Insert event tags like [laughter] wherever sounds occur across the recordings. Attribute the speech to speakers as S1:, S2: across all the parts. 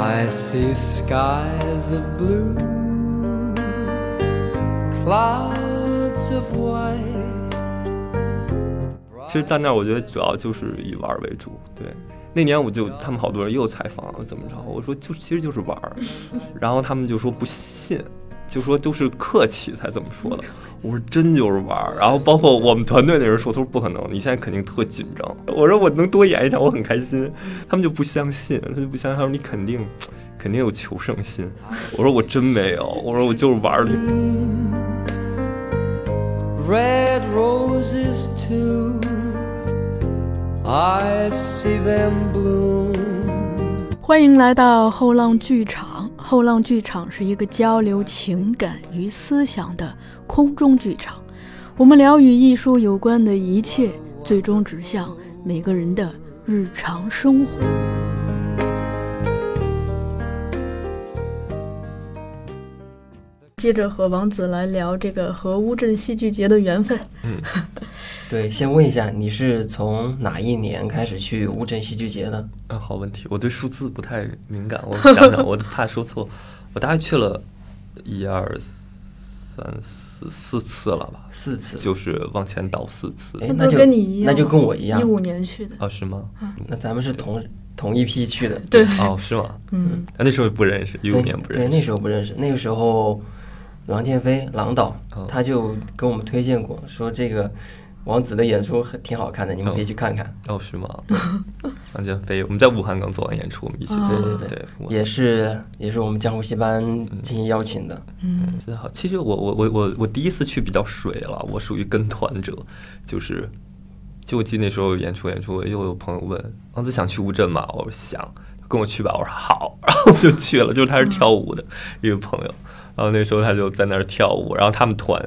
S1: I see skies of blue, clouds of white.
S2: 其实，在那儿我觉得主要就是以玩为主。对，那年我就他们好多人又采访怎么着，我说就其实就是玩，然后他们就说不信，就说都是客气才这么说的。我说真就是玩儿，然后包括我们团队的人说，他说不可能，你现在肯定特紧张。我说我能多演一场，我很开心。他们就不相信，他就不相信，他说你肯定肯定有求胜心。我说我真没有，我说我就是玩儿的。
S1: Red roses too, I see them bloom.
S3: 欢迎来到后浪剧场。后浪剧场是一个交流情感与思想的空中剧场，我们聊与艺术有关的一切，最终指向每个人的日常生活。接着和王子来聊这个和乌镇戏剧节的缘分。
S4: 嗯 [laughs] 对，先问一下，你是从哪一年开始去乌镇戏剧节的？
S2: 嗯，好问题，我对数字不太敏感，我想想，我怕说错。我大概去了一二三四四次了吧，
S4: 四次。
S2: 就是往前倒四次。
S4: 哎，
S3: 那
S4: 就是
S3: 跟你一样
S4: 那就跟我一样
S3: 一。五年去的。
S2: 啊，是吗？
S4: 那咱们是同同一批去的。
S3: 对，
S2: 哦，是吗？
S3: 嗯，
S2: 啊那时候不认识，一五年不，认识。
S4: 对那时候不认识。那个时候，郎天飞郎导
S2: 哦
S4: 他就跟我们推荐过，说这个王子的演出很挺好看的，你们可以去看看。
S2: 哦，是吗？王建飞，我们在武汉刚做完演出，我们一起。
S4: 对对
S2: 对，
S4: 也是也是我们江湖戏班进行邀请的。
S3: 嗯
S2: 真好。其实我我我我我第一次去比较水了，我属于跟团者，就是就我记得那时候演出演出，又有朋友问王子想去乌镇吗？我说想，跟我去吧。我说好，然后我就去了。就是他是跳舞的一个朋友，然后那时候他就在那儿跳舞，然后他们团。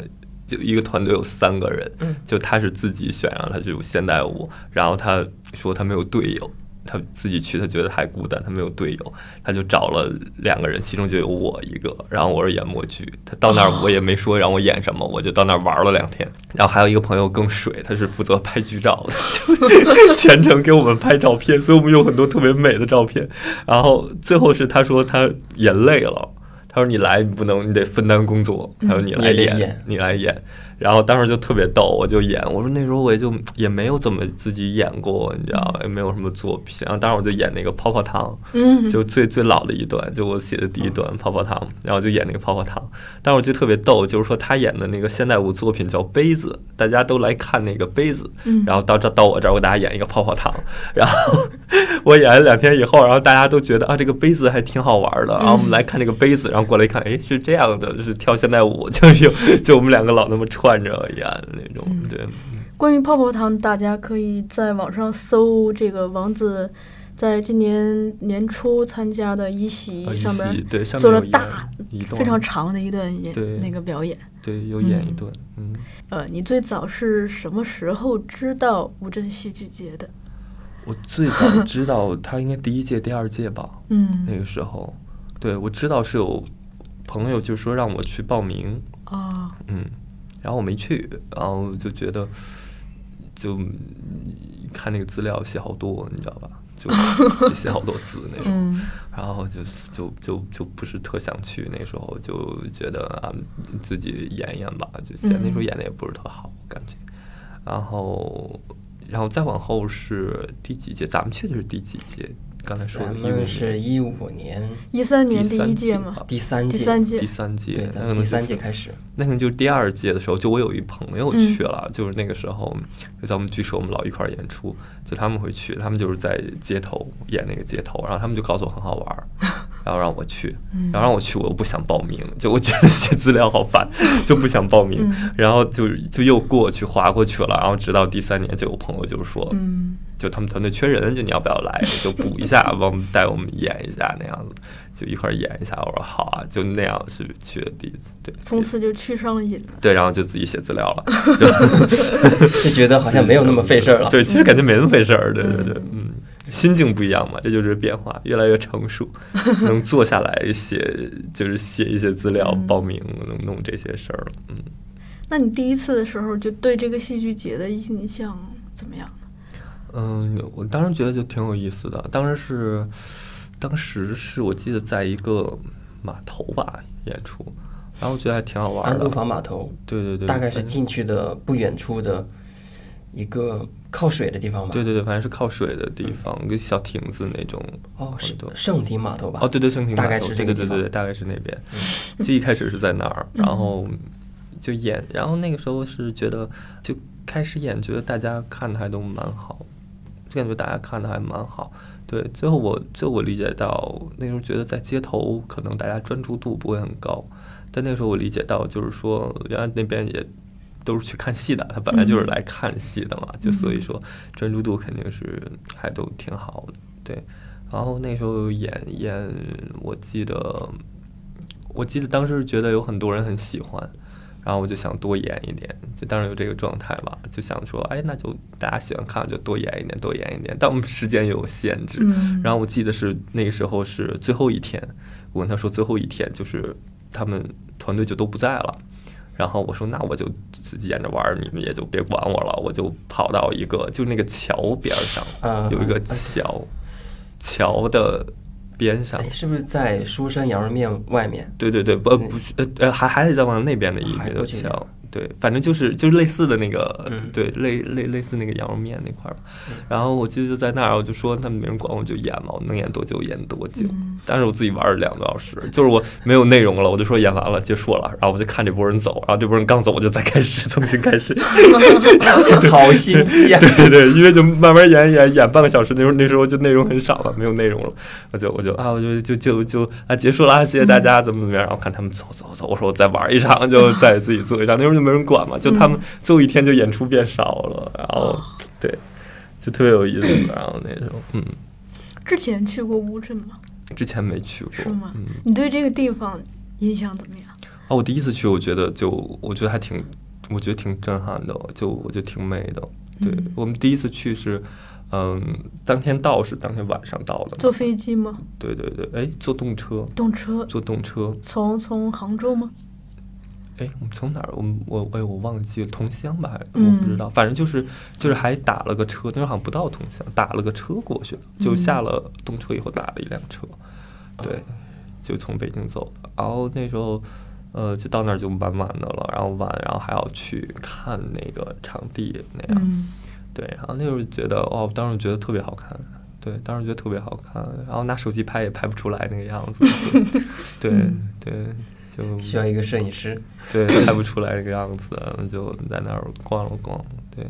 S2: 就一个团队有三个人，就他是自己选，然后他就现代舞，然后他说他没有队友，他自己去，他觉得太孤单，他没有队友，他就找了两个人，其中就有我一个，然后我是演默剧，他到那儿我也没说让我演什么，我就到那儿玩了两天，然后还有一个朋友更水，他是负责拍剧照的，就 [laughs] 是全程给我们拍照片，所以我们有很多特别美的照片，然后最后是他说他演累了。他说：“你来，你不能，你得分担工作。”他说：“你来演你来演。”然后当时就特别逗，我就演。我说那时候我也就也没有怎么自己演过，你知道，也没有什么作品。然后当时我就演那个泡泡糖，
S3: 嗯，
S2: 就最最老的一段，就我写的第一段泡泡糖，然后就演那个泡泡糖。但是我觉得特别逗，就是说他演的那个现代舞作品叫杯子，大家都来看那个杯子，
S3: 嗯
S2: 然后到这到我这儿，我给大家演一个泡泡糖，然后我演了两天以后，然后大家都觉得啊这个杯子还挺好玩的，然后我们来看这个杯子，然后过来一看，哎是这样的，就是跳现代舞，[laughs] 就是有就我们两个老那么串着演那种，对。
S3: 关于泡泡糖，大家可以在网上搜这个王子在今年年初参加的一席上
S2: 席
S3: 面做了大非常长的一段演那个表演。
S2: 对有演一
S3: 嗯
S2: 段，嗯。
S3: 呃，你最早是什么时候知道乌镇戏剧节的？
S2: 我最早知道他应该第一届、第二届吧，[laughs]
S3: 嗯
S2: 那个时候，对我知道是有朋友就说让我去报名，
S3: 啊，
S2: 嗯，然后我没去，然后就觉得就嗯看那个资料写好多，你知道吧？就就 [laughs] 写好多字那种，
S3: 嗯
S2: 然后就就就就不是特想去，那时候就觉得啊自己演一演吧，就写那时候
S3: 嗯
S2: 演的也不是特好，感觉，然后然后再往后是第几届？咱们去的是第几届？刚才说的
S4: 咱们是一五年
S3: 一三年第一届嘛，
S4: 第三届，
S3: 第三届。
S2: 第三届
S4: 对，，
S2: 那可能
S4: 咱们第三届开始。
S2: 那可能就是第二届的时候，就我有一朋友
S3: 嗯
S2: 去了，就是那个时候就在我们剧社，我们老一块儿演出，就他们会去，他们就是在街头演那个街头，然后他们就告诉我很好玩儿，然后让我去，
S3: 嗯。
S2: 然后让我去，我又不想报名，就我觉得写资料好烦，[laughs] 就不想报名，
S3: 嗯。
S2: 然后就就又过去划过去了，然后直到第三年，就有朋友就说，
S3: 嗯。
S2: 就他们团队缺人，就你要不要来，[laughs] 就补一下，帮我们带我们演一下那样子，就一块儿演一下。我说好啊，就那样是去的第一次，对，
S3: 从此就去上瘾了。
S2: 对，然后就自己写资料了，就 [laughs]
S4: 就觉得好像没有那么费事儿了。
S2: 对，其实感觉没那么费事儿，对对对，嗯，心境不一样嘛，这就是变化，越来越成熟，[laughs] 能坐下来写，就是写一些资料，
S3: 嗯
S2: 报名，能弄这些事儿了，嗯。
S3: 那你第一次的时候就对这个戏剧节的印象怎么样呢？
S2: 嗯，我当时觉得就挺有意思的。当时是当时是我记得在一个码头吧演出，然后我觉得还挺好玩的。
S4: 安陆坊码头，
S2: 对对对，
S4: 大概是进去的不远处的一个靠水的地方吧。
S2: 对对对，反正是靠水的地方，一个小亭子那种。
S4: 哦，是
S2: 对
S4: 圣亭码头吧？
S2: 哦，对对，圣亭码
S4: 大概
S2: 头
S4: 是这个
S2: 对对对对，大概是那边。就一开始是在那儿，然后就演，然后那个时候是觉得就开始演，觉得大家看的还都蛮好，就感觉大家看的还蛮好。对，最后我最后我理解到，那时候觉得在街头可能大家专注度不会很高，但那个时候我理解到，就是说原来那边也都是去看戏的，他本来就是来看戏的嘛，就所以说专注度肯定是还都挺好的。对，然后那时候演演，我记得我记得当时觉得有很多人很喜欢，然后我就想多演一点，就当时有这个状态吧，就想说，哎，那就大家喜欢看就多演一点，多演一点。但我们时间有限制，
S3: 嗯
S2: 然后我记得是那个时候是最后一天，我跟他说最后一天就是他们团队就都不在了。然后我说那我就自己演着玩儿，你们也就别管我了。我就跑到一个就那个桥边上，
S4: 啊
S2: 有一个
S4: 啊
S2: 桥，桥的边上
S4: 哎，，是不是在书生羊肉面外面？
S2: 对对对，不不是呃呃，还还得再往那边的一个
S4: 还过去
S2: 桥，对，反正就是就是类似的那个，
S4: 嗯
S2: 对，类类类似那个羊肉面那块儿吧。然后我记得就在那儿，我就说他们没人管我就演嘛，我能演多久演多久。但是我自己玩了两个多小时，就是我没有内容了，我就说演完了结束了，然后我就看这波人走，然后这波人刚走，我就再开始 [laughs] 重新开始。[laughs]
S4: 好心机啊！
S2: 对对对，因为就慢慢演演演半个小时，那时候那时候就内容很少了，没有内容了，我就我就啊，我就就就就啊结束了啊，谢谢大家，怎么怎么样，然后看他们走走走，我说我再玩一场，就再自己做一场，那时候就没人管嘛，就他们最后一天就演出变少了，然后对，就特别有意思，[clears throat] 然后那时候嗯，
S3: 之前去过乌镇吗？
S2: 之前没去过，
S3: 是吗
S2: 嗯，
S3: 你对这个地方印象怎么样？
S2: 哦，我第一次去，我觉得就我觉得还挺，我觉得挺震撼的，就我觉得挺美的。对、
S3: 嗯
S2: 我们第一次去是，嗯，当天到是当天晚上到的。
S3: 坐飞机吗？
S2: 对对对，哎，坐动车，
S3: 动车？
S2: 坐动车。
S3: 从从杭州吗？
S2: 哎，我们从哪儿？我们我哎，我忘记了，桐乡吧？还我不知道，反正就是就是还打了个车，那时候好像不到桐乡，打了个车过去的，就
S3: 嗯
S2: 下了动车以后打了一辆车，对，就从北京走的。然后那时候，呃，就到那儿就蛮晚的了，然后晚，然后还要去看那个场地那样，
S3: 嗯
S2: 对，然后那时候觉得，哦，当时觉得特别好看。对，当时觉得特别好看，然后拿手机拍也拍不出来那个样子，对 [laughs]
S3: 嗯
S2: 对，就
S4: 需要一个摄影师。
S2: 对，拍不出来那个样子，就在那儿逛了逛，对，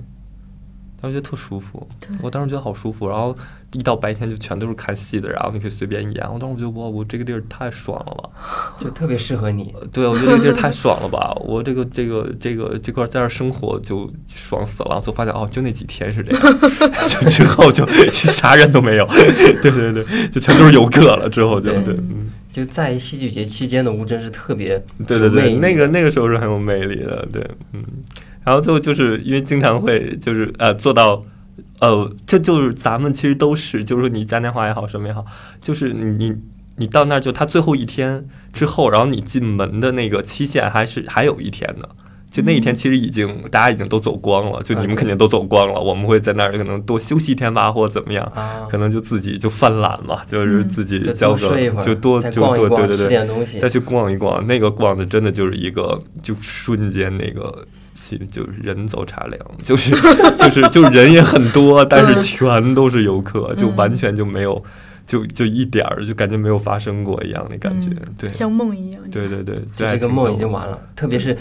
S2: 当时觉得特舒服，我当时觉得好舒服，然后一到白天就全都是看戏的，然后你可以随便演，我当时觉得哇，我这个地儿太爽了吧，
S4: 就特别适合你。
S2: 呃 [laughs] 对，我觉得这个地儿太爽了吧，我这个这个这个这块儿在这儿生活就爽死了，就发现哦，就那几天是这样，[laughs] 就之后就啥人都没有，对对对，就全都是游客了，之后就
S4: 对
S2: 对，嗯。
S4: 就在戏剧节期间的乌镇是特别
S2: 对对对，那个那个时候是很有魅力的，对，嗯，然后最后就是因为经常会就是呃做到，呃，这就是咱们其实都是，就是说你嘉年华也好，什么也好，就是你你你到那儿就他最后一天之后，然后你进门的那个期限还是还有一天的。就那一天，其实已经大家已经都走光了，就你们肯定都走光了。我们会在那儿可能多休息一天吧，或者怎么样，
S4: 啊，
S2: 可能就自己就犯懒嘛，就是
S3: 嗯
S2: 自己
S4: 就
S2: 交个
S4: 多睡一会儿，
S2: 就多就
S4: 逛逛，吃
S2: 多对对对，
S4: 点东西
S2: 再。去逛一逛，那个逛的真的就是一个，就瞬间那个，其实就是人走茶凉，[laughs] 就是就是就人也很多，但是全都是游客，就完全就没有，就就一点儿就感觉没有发生过一样的感觉，
S3: 嗯
S2: 对
S3: 像梦一样。
S2: 对对对，
S4: 就这个梦已经完了，特别是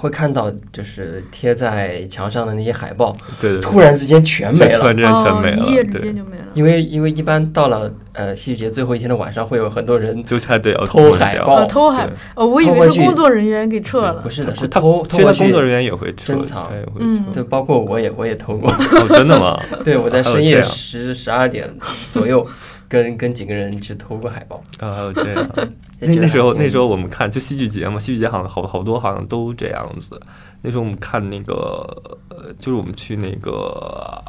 S4: 会看到就是贴在墙上的那些海报，
S2: 对对，
S4: 突然之间全没了。
S2: 突然之间全没
S3: 哦，一夜之间就没了。
S4: 因为因为一般到了呃戏剧节最后一天的晚上，会有很多人
S2: 就还得要
S4: 偷海报
S3: 哦，偷海哦，我以为是工作人员给撤了
S4: 不。是的，是偷偷过去
S2: 现在工作。人员也会撤，
S4: 珍藏
S2: 他也会
S3: 嗯
S2: 撤
S4: 对，包括我也我也偷过。
S2: 哦，真的吗？[laughs]
S4: 对，我在深夜十十二点左右，跟跟几个人去偷过海报。
S2: 啊，还有这样。[laughs] 那那时候那时候我们看就戏剧节嘛，戏剧节好像好好多好像都这样子。那时候我们看那个呃，就是我们去那个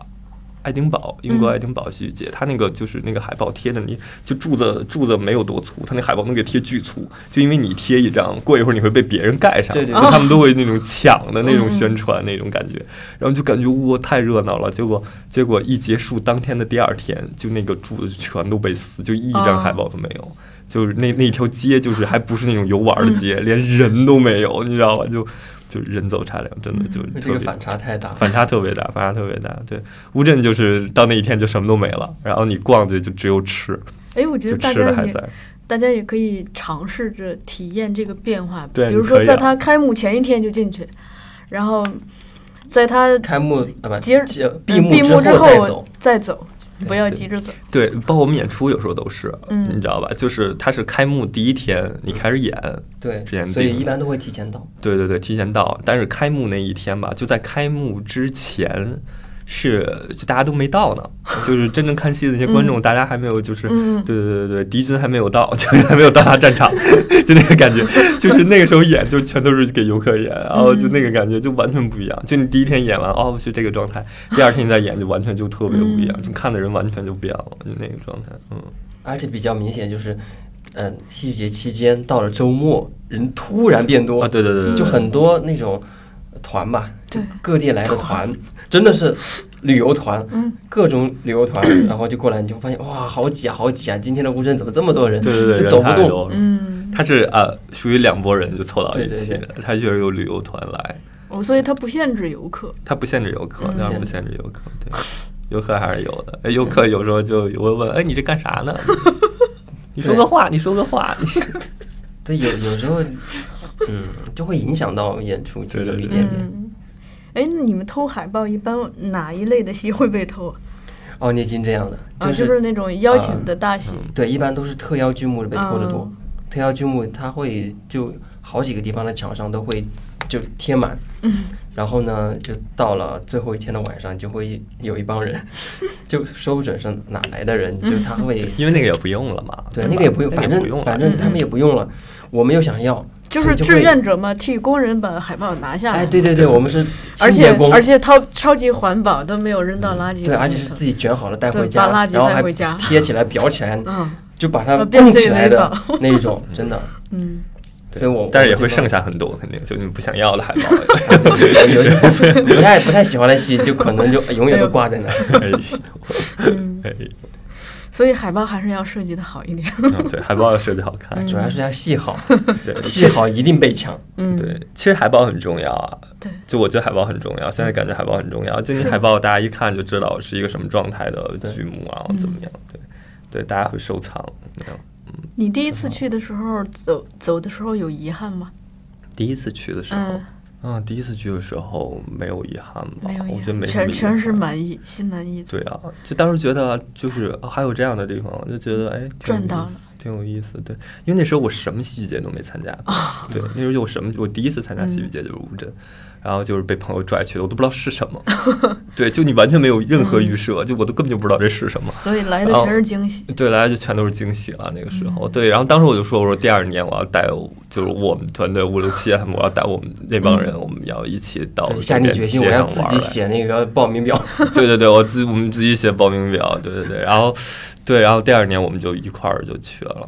S2: 爱丁堡，英国爱丁堡戏剧节，它那个就是那个海报贴的，你就柱子柱子没有多粗，它那海报能给贴巨粗，就因为你贴一张，过一会儿你会被别人盖上，
S4: 对对
S2: 就他们都会那种抢的那种宣传那种感觉，然后就感觉哇太热闹了，结果结果一结束当天的第二天，就那个柱子全都被撕，就一张海报都没有。就是那那条街，就是还不是那种游玩的街，连人都没有，你知道吧？就就人走茶凉，真的就特别
S4: 这个反差太大。
S2: 反差特别大，反差特别大。对，乌镇就是到那一天就什么都没了，然后你逛的就只有吃，
S3: 哎，我觉得大家也
S2: 吃的还在。
S3: 大家也可以尝试着体验这个变化，
S2: 对
S3: 比如说在
S2: 你可以啊
S3: 它开幕前一天就进去，然后在它
S4: 开幕啊不
S3: 结
S4: 闭幕
S3: 闭幕之
S4: 后再走，
S3: 再走，不要急着走。
S2: 对，包括我们演出有时候都是，
S3: 嗯
S2: 你知道吧？就是它是开幕第一天你开始演，
S4: 对
S2: 之前，
S4: 所以一般都会提前到。
S2: 对对对，提前到，但是开幕那一天吧，就在开幕之前。是，就大家都没到呢，[laughs] 就是真正看戏的那些观众，大家还没有，就是，
S3: 嗯。
S2: 对对对对，敌军还没有到，就是还没有到达战场，[laughs] 就那个感觉，就是那个时候演就全都是给游客演，然后就那个感觉就完全不一样。就你第一天演完，哦，是这个状态，第二天你再演就完全就特别不一样，
S3: 嗯。
S2: 就看的人完全就不一样了，就那个状态，嗯。
S4: 而且比较明显就是，嗯，戏剧节期间到了周末，人突然变多
S2: 啊，对对对对，
S4: 就很多那种团吧，各地来的团，真的是旅游团，
S3: 嗯
S4: 各种旅游团，然后就过来，你就发现哇，好挤啊，好挤啊！今天的乌镇怎么这么多人？
S2: 对对对，
S4: 就走不动。
S3: 嗯，
S2: 他是啊，属于两拨人就凑到一起
S4: 对对
S2: 的，他就是有旅游团来，
S3: 哦，所以它不限制游客。
S2: 他不限制游客，
S3: 嗯
S2: 他不限制游客，对，游客还是有的。哎，游客有时候就有会问，哎，你这干啥呢？[laughs] 你说个话，你说个话。
S4: 对，有有时候，嗯，就会影响到演出，就有一点点。
S3: 嗯，哎，那你们偷海报一般哪一类的戏会被偷啊？
S4: 哦，聂金这样的，
S3: 就，
S4: 是、
S3: 就是那种邀请的大戏。
S4: 对，一般都是特邀剧目被偷的多。
S3: 嗯
S4: 特邀剧目它会就好几个地方的墙上都会就贴满，
S3: 嗯，
S4: 然后呢，就到了最后一天的晚上，就会有一帮人，[laughs] 就说不准是哪来的人，就他会。
S2: 因为那个也不用了嘛，
S4: 对，
S2: 吧
S4: 那个也不用，反正
S2: 不用
S4: 反正他们也不用了，我们又想要，
S3: 就是志愿者嘛，替工人把海报拿下。来。
S4: 哎，对对对，我们是
S3: 而且
S4: 清洁工，
S3: 而且超超级环保，都没有扔到垃圾。
S4: 对，而且是自己卷好了带回家，
S3: 把垃圾
S4: 然后还
S3: 带回家。
S4: 贴起来、裱起来，
S3: 嗯。
S4: 就把它
S3: 呃变
S4: 供起来的那一种，[laughs] 真的。
S3: 嗯，
S4: 所以我
S2: 但是也会剩下很多，肯定就你们不想要的海报。[laughs]
S4: 有些不不太不太喜欢的戏，就可能就永远都挂在那儿。
S2: 哎，
S3: 所以海报还是要设计的好一点。[laughs]
S2: 嗯对，海报要设计好看，
S4: 主要是要戏好，
S2: 对，[laughs]
S4: 戏好一定被抢。
S3: 嗯，
S2: 对，其实海报很重要啊。
S3: 对
S2: 就我觉得海报很重要，现在感觉海报很重要。就你海报，大家一看就知道是一个什么状态的剧目啊，或怎么样。对，对，大家会收藏。嗯
S3: 你第一次去的时候走走的时候有遗憾吗？
S2: 第一次去的时候，
S3: 嗯，
S2: 啊，第一次去的时候没有遗憾吧？我觉得，没
S3: 全全是
S2: 憾
S3: 满意，心满意足。
S2: 对啊，就当时觉得就是、啊还有这样的地方，就觉得哎，
S3: 赚到了
S2: 挺有意思。对，因为那时候我什么戏剧节都没参加过，对，那时候就我什么，我第一次参加戏剧节就是乌镇，然后就是被朋友拽去的，我都不知道是什么。[laughs] 对，就你完全没有任何预设，就我都根本就不知道这是什么。
S3: 所以来的全是惊喜。
S2: 对，来的就全都是惊喜了。那个时候，
S3: 嗯
S2: 对，然后当时我就说，我说第二年我要带，就是我们团队五六七他们，我要带我们那帮人，我们要一起到
S4: 下定决心，我要自己。
S2: 写
S4: 那个报名表。[laughs]
S2: 对对对，我自我们自己写报名表，对对对，然后对，然后第二年我们就一块儿就去了，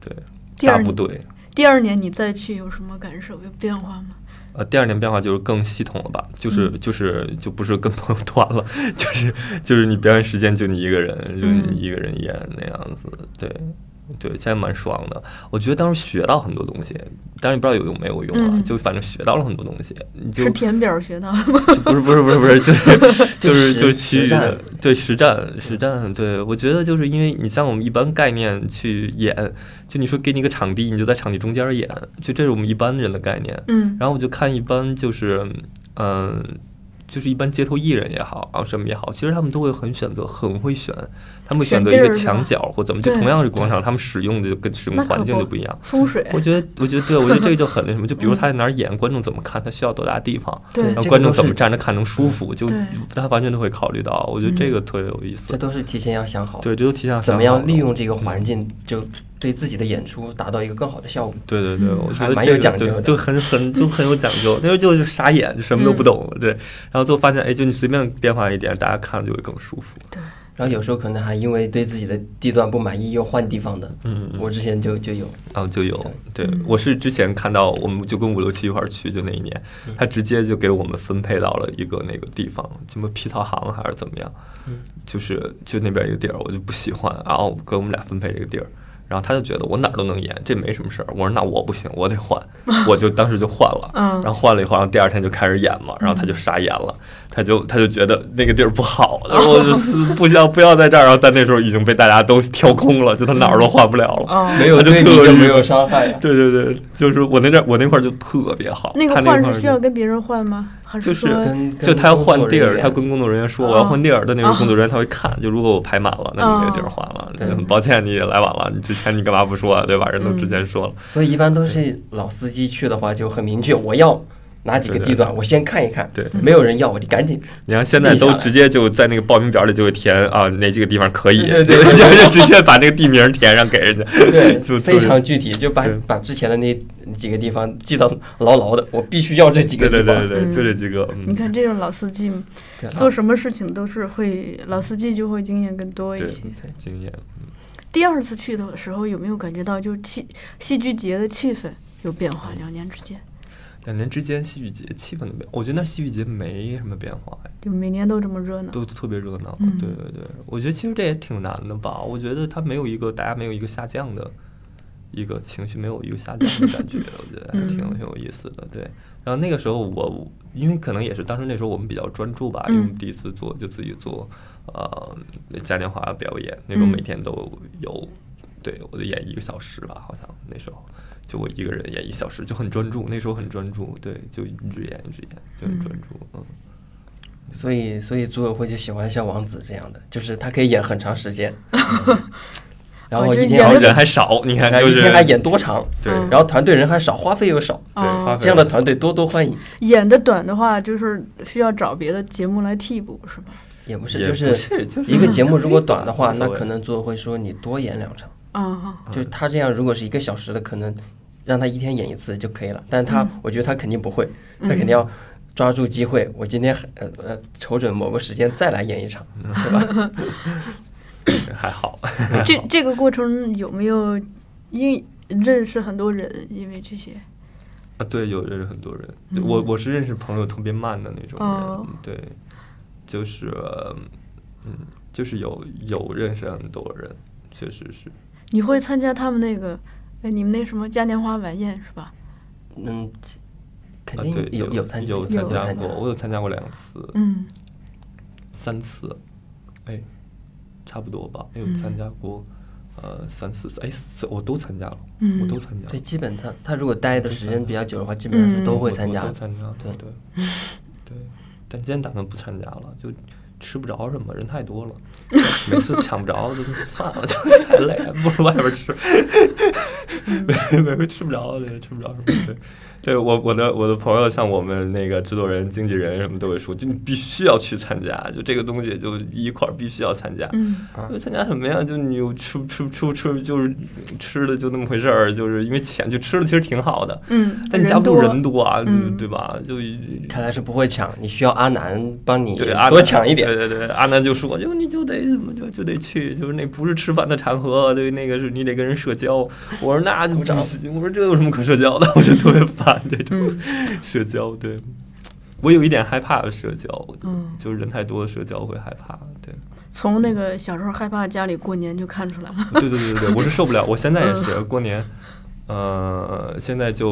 S2: 对，大部队。
S3: 第二年你再去有什么感受？有变化吗？
S2: 呃，第二年变化就是更系统了吧，就是
S3: 嗯
S2: 就是就不是跟朋友团了，[laughs] 就是就是你表演时间就你一个人，就
S3: 嗯
S2: 你一个人演那样子，对对，现在蛮爽的。我觉得当时学到很多东西，但是不知道有用没有用啊，
S3: 嗯
S2: 就反正学到了很多东西，你就是
S3: 填表学到的吗？
S2: 不是不是不是不是，就是 [laughs] 就是就是其余
S4: 实
S2: 对实战实战，对我觉得就是因为你像我们一般概念去演，就你说给你一个场地，你就在场地中间演，就这是我们一般人的概念。
S3: 嗯
S2: 然后我就看一般就是嗯。就是一般街头艺人也好，然后什么也好，其实他们都会很选择，很会选，他们会选择一个墙角或怎么，就同样是广场，他们使用的就跟使用环境就不一样。
S3: 风水。
S2: 我觉得，我觉得对，我觉得这个就很那什么，就比如 [laughs]
S3: 嗯
S2: 他在哪儿演，观众怎么看，他需要多大地方，
S3: 对
S2: 然后观众怎么站着看能舒服，就他完全都会考虑到。我觉得这
S3: 嗯
S2: 个特别有意思
S4: 这。都是提前要想好，
S2: 对，这都提前
S4: 怎么样利用这个环境，就对自己的演出达到一个更好的效果。
S2: 对对对，我觉得这个
S4: 有讲究的
S2: 对对，很很 [laughs] 就很有讲究。那时候就就傻眼，就什么都不懂了，对。然后最后发现，哎，就你随便变化一点，大家看了就会更舒服。
S4: 然后有时候可能还因为对自己的地段不满意，又换地方的。
S2: 嗯，
S4: 我之前就就有，
S2: 啊，就有，对我是之前看到，我们就跟五六七一块儿去，就那一年，他直接就给我们分配到了一个那个地方，什么皮草行还是怎么样，就是就那边一个地儿，我就不喜欢，然后给我们俩分配这个地儿，然后他就觉得我哪儿都能演，这没什么事儿，我说那我不行，我得换，我就当时就换了，
S3: 嗯
S2: 然后换了以后，然后第二天就开始演嘛，然后他就傻眼了，他就他就觉得那个地儿不好，他说我就是不要不要在这儿，然后但那时候已经被大家都挑空了，就他哪儿都换不了了。
S3: 哦，
S4: 没有
S2: 他就
S4: 对你就没有伤害呀。
S2: 对对对，就是我那阵儿我那块儿就特别好，
S3: 那个换是需要跟别人换吗？还
S2: 就是
S4: 跟
S2: 就他要换地儿，他
S4: 跟
S2: 跟工作人员说
S3: 哦
S2: 我要换地儿，但那个工作人员他会看，就如果我排满了，那你那个地儿换了，
S4: 对
S2: 很抱歉你来晚了，你之前你干嘛不说啊？对吧？人都之前说了，
S4: 所以一般都是老司机去的话就很明确，我要哪几个地段，我先看一看，
S2: 对。
S4: 没有人要我就赶紧。
S2: 你看现在都直接就在那个报名表里就会填啊哪几个地方可以，
S4: 对对对 [laughs]
S2: 就就直接把那个地名填上给人家，[laughs]
S4: 对
S2: 就，
S4: 非常具体，就把
S2: 对。
S4: 把之前的那几个地方记到牢牢的，我必须要这几个
S2: 对
S4: 地方。
S2: 对对对对，就这几个，嗯。
S3: 你看这种老司机做什么事情都是会，老司机就会经验更多一
S2: 对
S3: 些。
S2: 经验，
S3: 第二次去的时候有没有感觉到就气戏剧节的气氛有变化？两年之间，
S2: 两年之间戏剧节气氛的变，我觉得那戏剧节没什么变化，
S3: 就每年都这么热闹。
S2: 都特别热闹。
S3: 嗯
S2: 对对对，我觉得其实这也挺难的吧。我觉得它没有一个大家没有一个下降的一个情绪，没有一个下降的感觉，我觉得还挺
S3: 嗯
S2: 挺有意思的。对，然后那个时候我因为可能也是当时那时候我们比较专注吧，因为我们
S3: 嗯
S2: 第一次做就自己做呃嘉年华表演，那时候
S3: 嗯
S2: 每天都有。对，我得演一个小时吧，好像那时候就我一个人演一小时，就很专注。那时候很专注，对，就一直演一直演，就很专注。嗯，
S4: 所以所以组委会就喜欢像王子这样的，就是他可以演很长时间，[laughs] 然后一天
S2: 然后人还少，你看
S4: 然后
S2: 就是
S4: 一天还演多长，
S2: 对，
S3: 嗯
S4: 然后团队人还少，花费又少，
S2: 对，
S4: 这样的团队多多欢迎。
S3: 演的短的话，就是需要找别的节目来替补，是吧？
S4: 也不是，就是
S2: 是就是
S4: 一个节目如果短的话，那可能组委会说你多演两场。
S3: 啊，
S4: 就他这样，如果是一个小时的，可能让他一天演一次就可以了。但是他，我觉得他肯定不会，他肯定要抓住机会。我今天呃呃瞅准某个时间再来演一场，对吧？[laughs]
S2: 还好，
S3: 这这个过程有没有因认识很多人？因为这些，
S2: 啊，对，有认识很多人，
S3: 嗯。
S2: 我我是认识朋友特别慢的那种人，
S3: 哦。
S2: 对，就是嗯，就是有有认识很多人，确实是，
S3: 你会参加他们那个，哎，你们那什么嘉年华晚宴是吧？
S4: 嗯，肯
S2: 啊，
S4: 定
S2: 对，
S4: 有
S2: 有
S4: 参
S2: 有
S3: 有
S2: 参加
S4: 参加。
S2: 过，我有参加过两次，
S3: 嗯，
S2: 三次，哎，差不多吧，有
S3: 嗯。
S2: 参加过，呃，三四次，哎，四我都参加了，
S3: 嗯
S2: 我都参加了
S4: 对，，基本他他如果待的时间比较久的话，基本上是都会参加的。
S2: 我都参加，
S4: 对。
S2: 对。[laughs] 对，但今天打算不参加了，就吃不着什么，人太多了，[laughs] 每次抢不着，就算了，就太累，不如外边吃，每每回吃不着，对，吃不着什么，对。对我我的我的朋友，像我们那个制作人、经纪人什么都会说，就你必须要去参加，就这个东西就一块儿必须要参加。
S3: 嗯
S2: 就参加什么呀？就你又吃吃吃吃，就是吃的就那么回事儿，就是因为钱就吃的其实挺好的，
S3: 嗯，
S2: 但你架不住人多啊，
S3: 嗯
S2: 对吧？就
S4: 看来是不会抢，你需要阿南帮你
S2: 对阿南
S4: 多抢一点。
S2: 对对对，阿南就说，就你就得怎么就就得去，就是那不是吃饭的场合，对，那个是你得跟人社交。我说那就不行，我说这有什么可社交的？[laughs] 我就特别烦这种
S3: 嗯
S2: 社交。对，我有一点害怕社交，
S3: 嗯，
S2: 就是人太多的社交会害怕。对，
S3: 从那个小时候害怕家里过年就看出来了。
S2: 对对对对对，我是受不了。我现在也是过年。呃，现在就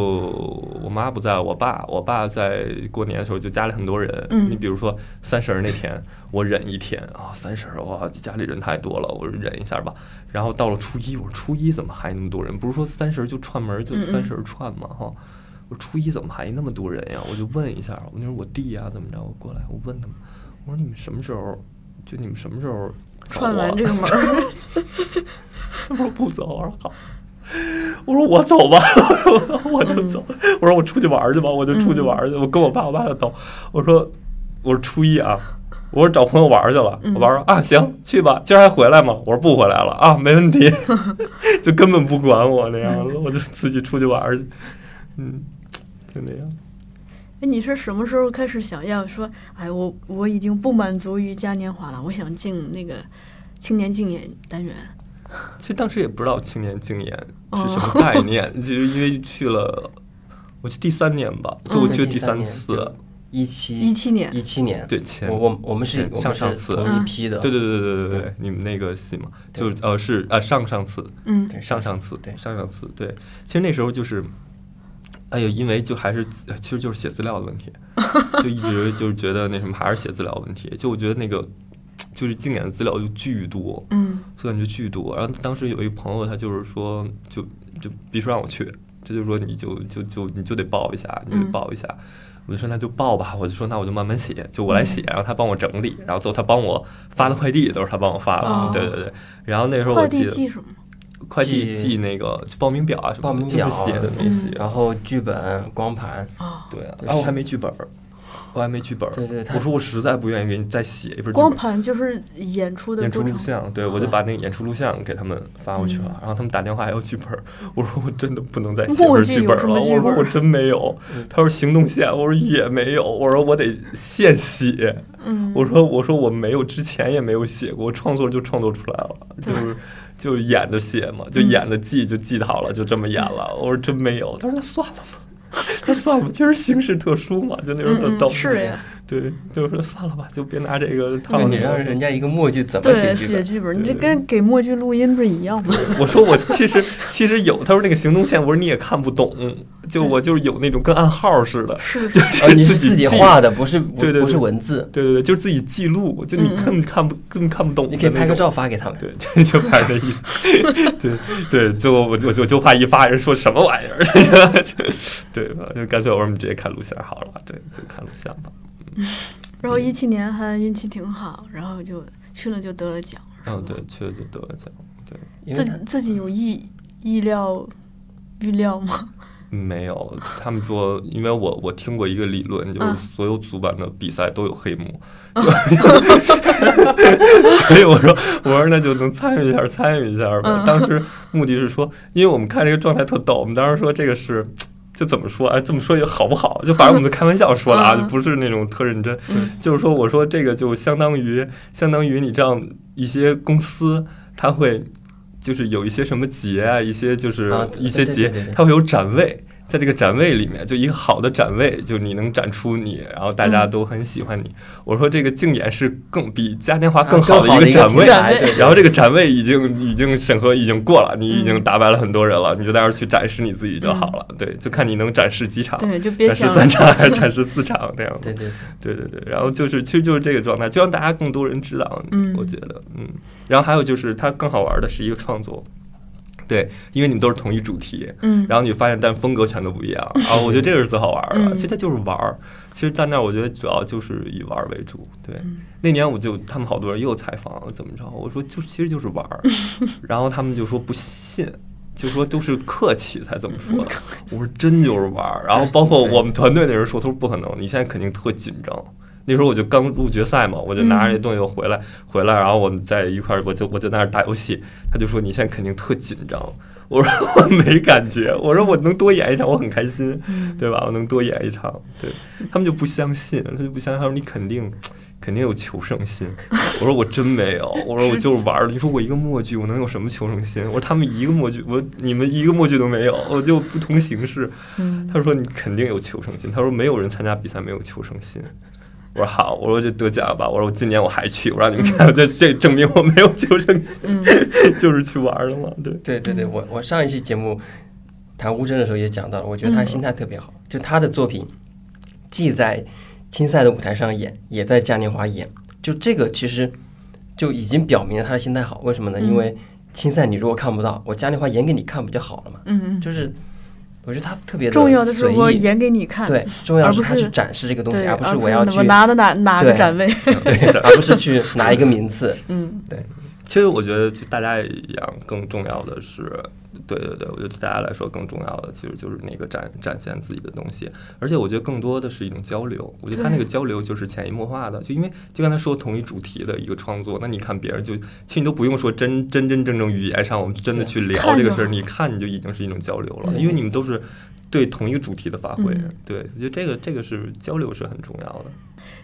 S2: 我妈不在，我爸，我爸在过年的时候就家里很多人。
S3: 嗯
S2: 你比如说三十儿那天，我忍一天啊，三十儿哇，家里人太多了，我忍一下吧。然后到了初一，我说初一怎么还那么多人？不是说三十儿就串门儿就三十儿串嘛哈？我说初一怎么还那么多人呀？我就问一下，我那我弟呀、怎么着，我过来，我问他们，我说你们什么时候？就你们什么时候
S3: 串完
S2: 啊
S3: 这个门 [laughs]
S2: 他们说不走，我说好。[laughs] 我说我走吧，[laughs] 我就走。我说我出去玩去吧，我就出去玩去。我跟我爸我爸就走。我说我说初一啊，我说找朋友玩去了，我爸说啊行去吧，今儿还回来吗？我说不回来了啊，没问题，[laughs] 就根本不管我那样子，我就自己出去玩去，嗯，就那样。
S3: 哎，你是什么时候开始想要说，哎，我我已经不满足于嘉年华了，我想进那个青年竞演单元？
S2: 其实当时也不知道青年竞演是什么概念，[laughs] 就是因为去了，我去第三年吧，就我去了第三次，
S4: 一七
S3: 一七年
S4: 一七年，
S2: 对前
S4: 我我我们是
S2: 上上次
S4: 同一批的，
S2: 对对对对对对，你们那个戏嘛，就是呃是呃上上次，
S3: 嗯
S4: 对
S2: 上上次，
S4: 对
S2: 上上次，对，其实那时候就是，哎呦，因为就还是呃其实就是写资料的问题，[laughs] 就一直就是觉得那什么还是写资料问题，就我觉得那个就是竞演的资料就巨多，
S3: 嗯
S2: 就感觉巨多。然后当时有一个朋友，他就是说，就就必须让我去，他就说你就就就你就得报一下，你就得
S3: 嗯
S2: 报一下。我就说那就报吧，我就说那我就慢慢写，就我来写，然后他帮我整理，然后最后他帮我发的快递都是他帮我发的，
S3: 哦
S2: 对对对。然后那时候我
S3: 快
S2: 记得？快递
S4: 寄
S2: 寄那个报名表啊什么的，
S4: 报名表
S2: 就是写的那些。
S3: 嗯
S4: 然后剧本、光盘，
S3: 哦，
S2: 对啊，然后我还没剧本儿，我还没剧本儿。
S4: 对对
S2: 我说我实在不愿意给你再写一份剧
S3: 光。盘就是演出的
S2: 演出。录像，对我就把那个演出录像给他们发过去了，然后他们打电话要剧本儿，[laughs] 我说我真的不能再写份
S3: 剧
S2: 剧本了，我说我真没有，他说行动线，我说也没有，我说我得现写，
S3: 嗯，[laughs]
S2: 我说我说我没有，之前也没有写过，创作就创作出来了，就是就演着写嘛，就演着记就记好了，就这么演了，我说真没有，他说那算了吧。那算了吧，就是形势特殊嘛，就那时候
S3: 嗯
S2: 特逗。
S3: 嗯是呀，
S2: 对，就是说算了吧，就别拿这个
S4: 对
S2: 套。
S4: 你让人家一个默剧怎么，写剧本？
S3: 写剧本，你这跟给默剧录音不是一样吗？
S2: 我说我其实其实有，他说那个行动线，我说你也看不懂，就我就是有那种跟暗号似的，
S3: 是
S2: 就是
S4: 哦，你是自己画的，不是不
S2: 对对对
S4: 不是文字，
S2: 对对对，就是自己记录，就你根本看不根本看不懂，
S4: 你可以拍个照。发给他们。
S2: 对，这 [laughs] 就反正那意思，对对，就我我就就怕一发人说什么玩意儿，[laughs] 对吧？就干脆我说你直接看录像好了，对，就看录像吧。[laughs]
S3: 然后一七年还运气挺好，然后就去了就得了奖。
S2: 嗯，
S3: 吧
S2: 对，去了就得了奖，对，
S3: 自自己有意意料预料吗？[laughs]
S2: 没有，他们说，因为我我听过一个理论，就是
S3: 嗯
S2: 所有组版的比赛都有黑幕，[laughs] 就所以我说我说那就能参与一下参与一下吧。
S3: 嗯
S2: 当时目的是说，因为我们看这个状态特逗，我们当时说这个是。就怎么说？哎，这么说也好不好？就反正我们在开玩笑说了啊，[laughs] 不是那种特认真。
S3: 嗯
S2: 就是说，我说这个就相当于相当于你这样一些公司，它会就是有一些什么节啊，一些就是
S4: 啊
S2: 一些节
S4: 对对对对，
S2: 它会有展位，在这个展位里面，就一个好的展位，就你能展出你，然后大家
S3: 嗯
S2: 都很喜欢你。我说这个竞演是更比嘉年华
S4: 啊
S2: 更好的
S4: 一个
S2: 展位然后这个展位已经已经审核已经过了，你已经
S3: 嗯
S2: 打败了很多人了，你就在那儿去展示你自己就好了。对，就看你能展示几场。
S3: 对，就别
S2: 展示三场 [laughs] 还是展示四场那样子？
S4: 对对
S2: 对对对，然后就是其实就是这个状态，就让大家更多人知道，
S3: 嗯
S2: 我觉得，嗯，然后还有就是它更好玩的是一个创作，对，因为你们都是同一主题，
S3: 嗯，
S2: 然后你发现但风格全都不一样，[laughs] 啊，我觉得这个是最好玩的，
S3: 嗯。
S2: 其实它就是玩儿，其实在那儿我觉得主要就是以玩儿为主，对，
S3: 嗯。
S2: 那年我就他们好多人又采访怎么着，我说就其实就是玩儿，[laughs] 然后他们就说不信。就说都是客气才这么说。的，我说真就是玩儿，然后包括我们团队的人说，他说不可能，你现在肯定特紧张。那时候我就刚入决赛嘛，我就拿着这东西又回来，回来，然后我们在一块儿，我就我就在那儿打游戏，他就说你现在肯定特紧张。我说 [laughs] 我没感觉，我说我能多演一场，我很开心，[laughs] 对吧？我能多演一场，对他们就不相信，他就不相信，他说你肯定肯定有求胜心。我说我真没有，我说我就是玩儿的。你说我一个默剧，我能有什么求胜心？我说他们一个默剧，我你们一个默剧都没有，我就不同形式。
S3: 嗯
S2: 他说你肯定有求胜心，他说没有人参加比赛没有求胜心。我说好，我说就得奖吧，我说我今年我还去，我让你们看，这这证明我没有求胜心，
S3: 嗯 [laughs]
S2: 就是去玩儿的嘛，对。
S4: 对对对，我我上一期节目谈乌镇的时候也讲到了，我觉得他心态特别好，就他的作品既在青赛的舞台上演，也在嘉年华演，就这个其实就已经表明了他的心态好。为什么呢？
S3: 嗯
S4: 因为青赛你如果看不到，我嘉年华演给你看不就好了嘛？
S3: 嗯嗯，
S4: 就是我觉得他特别的
S3: 重要的是
S4: 随意。
S3: 我演给你看，
S4: 对，重要
S3: 而不是
S4: 是他去展示这个东西，而不
S3: 是
S4: 是我要去
S3: 我拿的哪哪个
S4: 对
S3: 展位，
S4: 对，[laughs] 而不是去拿一个名次。
S3: 嗯对
S2: 其实我觉得，就大家一样，更重要的是，对对对，我觉得对大家来说更重要的，其实就是那个展展现自己的东西。而且我觉得更多的是一种交流。我觉得他那个交流就是潜移默化的，就因为就刚才说同一主题的一个创作，那你看别人就，其实你都不用说真真真正正语言上，我们真的去聊这个事儿，你看你就已经是一种交流了，
S4: 嗯
S2: 因为你们都是对同一个主题的发挥。
S3: 嗯
S2: 对，我觉得这个这个是交流是很重要的。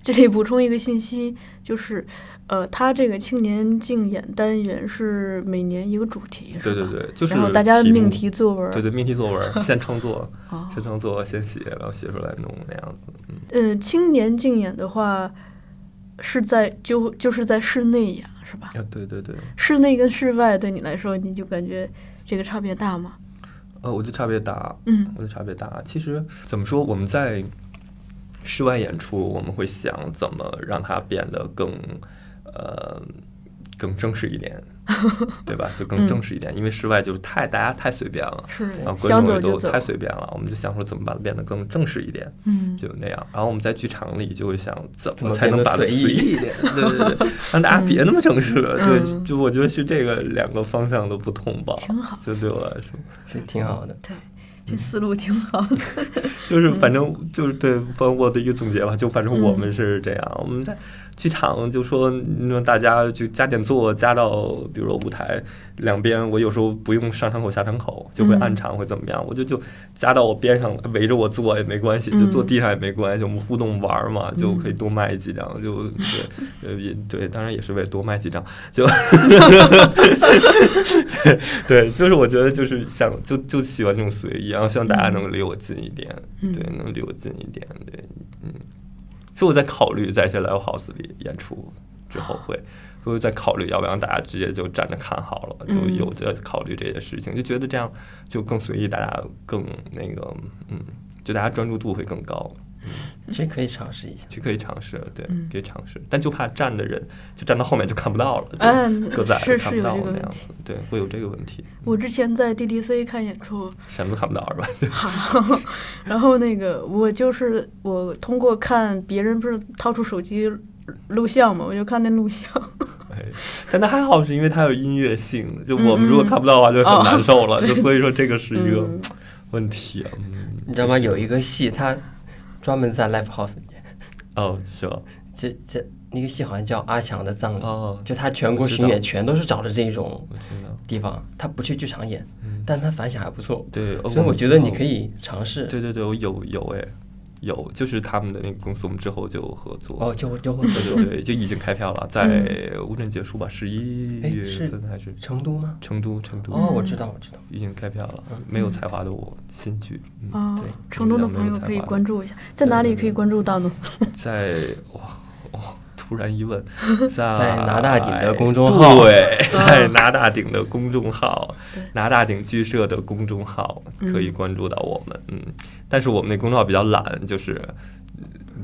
S3: 这里补充一个信息，就是，呃，他这个青年竞演单元是每年一个主题，是吧？
S2: 对对对，就是
S3: 大家命题作文，
S2: 对对命题作文，先创作，
S3: 哦
S2: 先创作，先写，然后写出来弄那样子。嗯，
S3: 呃，青年竞演的话，是在就就是在室内演，是吧？
S2: 啊，对对对，
S3: 室内跟室外对你来说，你就感觉这个差别大吗？
S2: 呃，我觉得差别大，
S3: 嗯
S2: 我觉得差别大。其实怎么说，我们在室外演出，我们会想怎么让它变得更呃更正式一点，[laughs] 对吧？就更正式一点，因为室外就是太大家太随便了。
S3: 是
S2: 然后
S3: 想
S2: 观众也都太，随便了，我们就想说怎么把它变得更正式一点，
S3: 嗯，
S2: 就那样。然后我们在剧场里就会想怎
S4: 怎么
S2: 才能把它
S4: 随意
S2: 一点，对对对，让大家别那么正式。对，
S3: 嗯
S2: 就我觉得是这个两个方向的不同吧，
S3: 挺好
S2: 就对我来说。
S4: 是挺好的。
S3: 对，这思路挺好的。[laughs]
S2: 就是反正就是对，反正我的一个总结吧，就反正我
S3: 嗯
S2: 们是这样，我们在剧场就说让大家就加点座，加到比如说舞台两边，我有时候不用上场口下场口，就会
S3: 嗯
S2: 暗场会怎么样，我就就加到我边上围着我坐也没关系，就坐
S3: 嗯
S2: 地上也没关系，我们互动玩儿嘛，就可以多卖几张，就对，呃也对，当然也是为了多卖几张，就对 [laughs] 对，就是我觉得就是想就就喜欢这种随意，然后希望大家能离我近一点，
S3: 嗯。
S2: 对，能离我近一点，对，嗯，所以我在考虑在一些 live house 里演出之后会，所以在考虑要不要大家直接就站着看好了，就有在考虑这些事情，就觉得这样就更随意，大家更那个，嗯，就大家专注度会更高。
S4: 这可以尝试一下。
S2: 这可以尝试，对
S3: 嗯，
S2: 可以尝试，但就怕站的人就站到后面就看不到了，
S3: 嗯
S2: 就搁在
S3: 是
S2: 看不到
S3: 是有这个问题
S2: 那样子，对，会有这个问题，
S3: 我之前在 DDC 看演出，
S2: 什么都看不到是吧？[laughs]
S3: 好，然后那个我就是我通过看别人不是掏出手机录像嘛，我就看那录像，
S2: 哎，但它还好，是因为它有音乐性，就我们如果看不到的话，就很难受了，
S3: 哦
S2: 就所以说这个是一个
S3: 嗯。
S2: 问题
S4: 你知道吗？有一个戏，它专门在 live house 里面，
S2: 哦，是吧？
S4: 这这那个戏好像叫《阿强的葬礼》，
S2: 哦，
S4: 就他全国巡演全都是找的这种地方，他不去剧场演，
S2: 嗯，
S4: 但他反响还不错，
S2: 对，哦
S4: 所以我觉得你可。以尝试。
S2: 对对对，我有有哎，有，就是他们的那个公司，我们之后就合作。
S4: 哦，就就会
S2: 对对对，就已经开票了，在乌镇结束吧，十一月份还是
S4: 成都吗？
S2: 成都？成都
S4: 哦，我知道，我知道。
S2: 已经开票了，没有才华的我新剧，嗯，
S3: 哦
S4: 对，
S3: 成都的朋友可以关注一下，在哪里可以关注到呢？[laughs]
S2: 在哇哇，突然一问，[laughs] 在
S4: 在拿大顶的公众号。
S2: 对，在拿大顶的公众号
S3: 对，
S2: 拿大顶剧社的公众号
S3: 嗯。
S2: 可以关注到我们，嗯，但是我们那公众号比较懒，就是。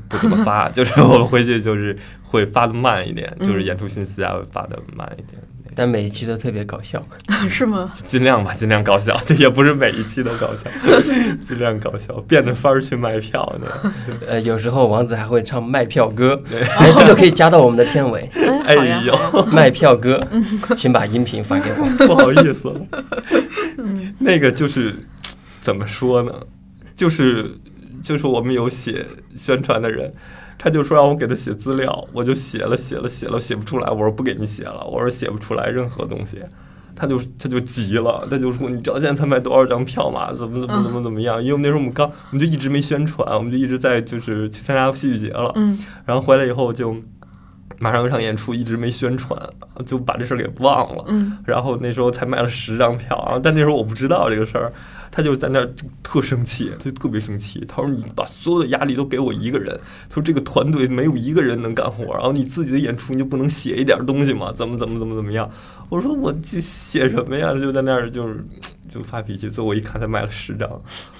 S2: 不怎么发，[laughs] 就是我们回去就是会发的慢一点，就是
S3: 嗯。
S2: 演出信息啊会发的慢一点，
S4: 但每一期都特别搞笑。[laughs]
S3: 是吗？[laughs]
S2: 尽量吧，尽量搞笑，这也不是每一期都搞笑，[laughs] 尽量搞笑，变着法儿去卖票呢。
S4: 呃，有时候王子还会唱卖票歌，哎，这个可以加到我们的片尾。
S3: 哎，好呀，
S2: 哎呦
S4: 卖票歌，请把音频发给我。
S2: 不好意思了。
S3: 嗯
S2: 那个就是怎么说呢？就是就是我们有写宣传的人，他就说让我给他写资料，我就写了写了写了写不出来，我说不给你写了，我说写不出来任何东西。他就他就急了，他就说你知道现在才卖多少张票吗？怎么怎么怎么怎么样？因为我们那时候我们刚我们就一直没宣传，我们就一直在就是去参加戏剧节了，
S3: 嗯
S2: 然后回来以后就马上有一场演出，一直没宣传，就把这事儿给忘了。
S3: 嗯
S2: 然后那时候才卖了十张票，然后但那时候我不知道这个事儿，他就在那儿特生气，他就特别生气。他说：“你把所有的压力都给我一个人。”他说：“这个团队没有一个人能干活，然后你自己的演出你就不能写一点东西吗？怎么怎么怎么怎么样？”我说：“我这写什么呀？”他就在那儿就是就发脾气。最后我一看，他卖了十张，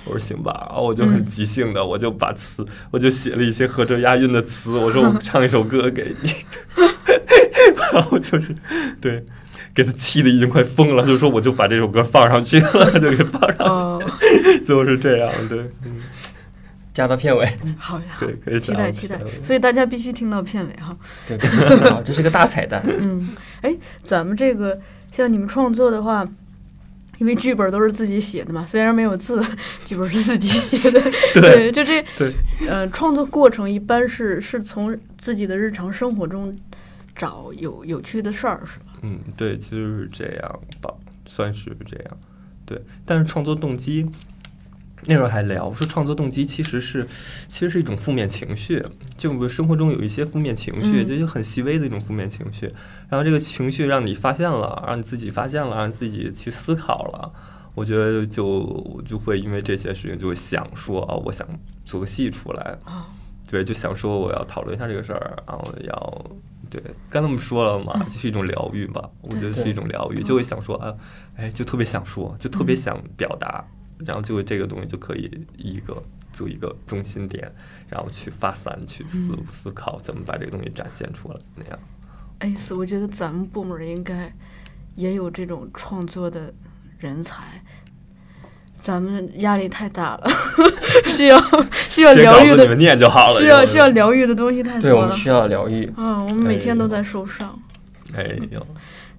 S2: 我说：“行吧。”然后我就很即兴的，我就把词，我就写了一些合辙押韵的词。我说：“我 [laughs] 唱一首歌给你。[laughs] ”然后就是对。给他气的已经快疯了，就说我就把这首歌放上去了，就给放上去，
S3: 哦，[laughs]
S2: 最后是这样，对，嗯，
S4: 加到片尾，
S3: 好呀，
S2: 对可以
S3: 期待期待所以大家必须听到片尾哈。
S4: 对，对好，这是个大彩蛋。
S3: 嗯，哎，咱们这个像你们创作的话，因为剧本都是自己写的嘛，虽然没有字，[laughs] 剧本是自己写的。[laughs]
S2: 对
S3: 就这
S2: 对，
S3: 呃，创作过程一般是是从自己的日常生活中找有有趣的事儿，是吧？
S2: 嗯，对，其实是这样吧，算是这样。对，但是创作动机那时候还聊我说，创作动机其实是其实是一种负面情绪，就我们生活中有一些负面情绪，
S3: 这
S2: 就就很细微的一种负面情绪，然后这个情绪让你发现了，让你自己发现了，让你自己去思考了。我觉得就就会因为这些事情，就会想说啊，我想做个戏出来，
S3: 啊，
S2: 对，就想说我要讨论一下这个事儿，然后要对，刚才我们说了嘛，就是一种疗愈吧，我觉得是一种疗愈，就会想说啊，哎，就特别想说，就特别想表达，然后就会这个东西就可以一个做一个中心点，然后去发散，去思思考怎么把这个东西展现出来，那样。
S3: 哎，是我觉得咱们部门应该也有这种创作的人才。咱们压力太大了，[laughs] 需要需要疗愈的
S2: 告诉你们念就好了，
S3: 需要需要疗愈的东西太
S4: 对，我
S3: 多了。
S4: 们需要疗愈。
S3: 嗯，我们每天都
S2: 哎
S3: 在受伤
S2: 哎呦，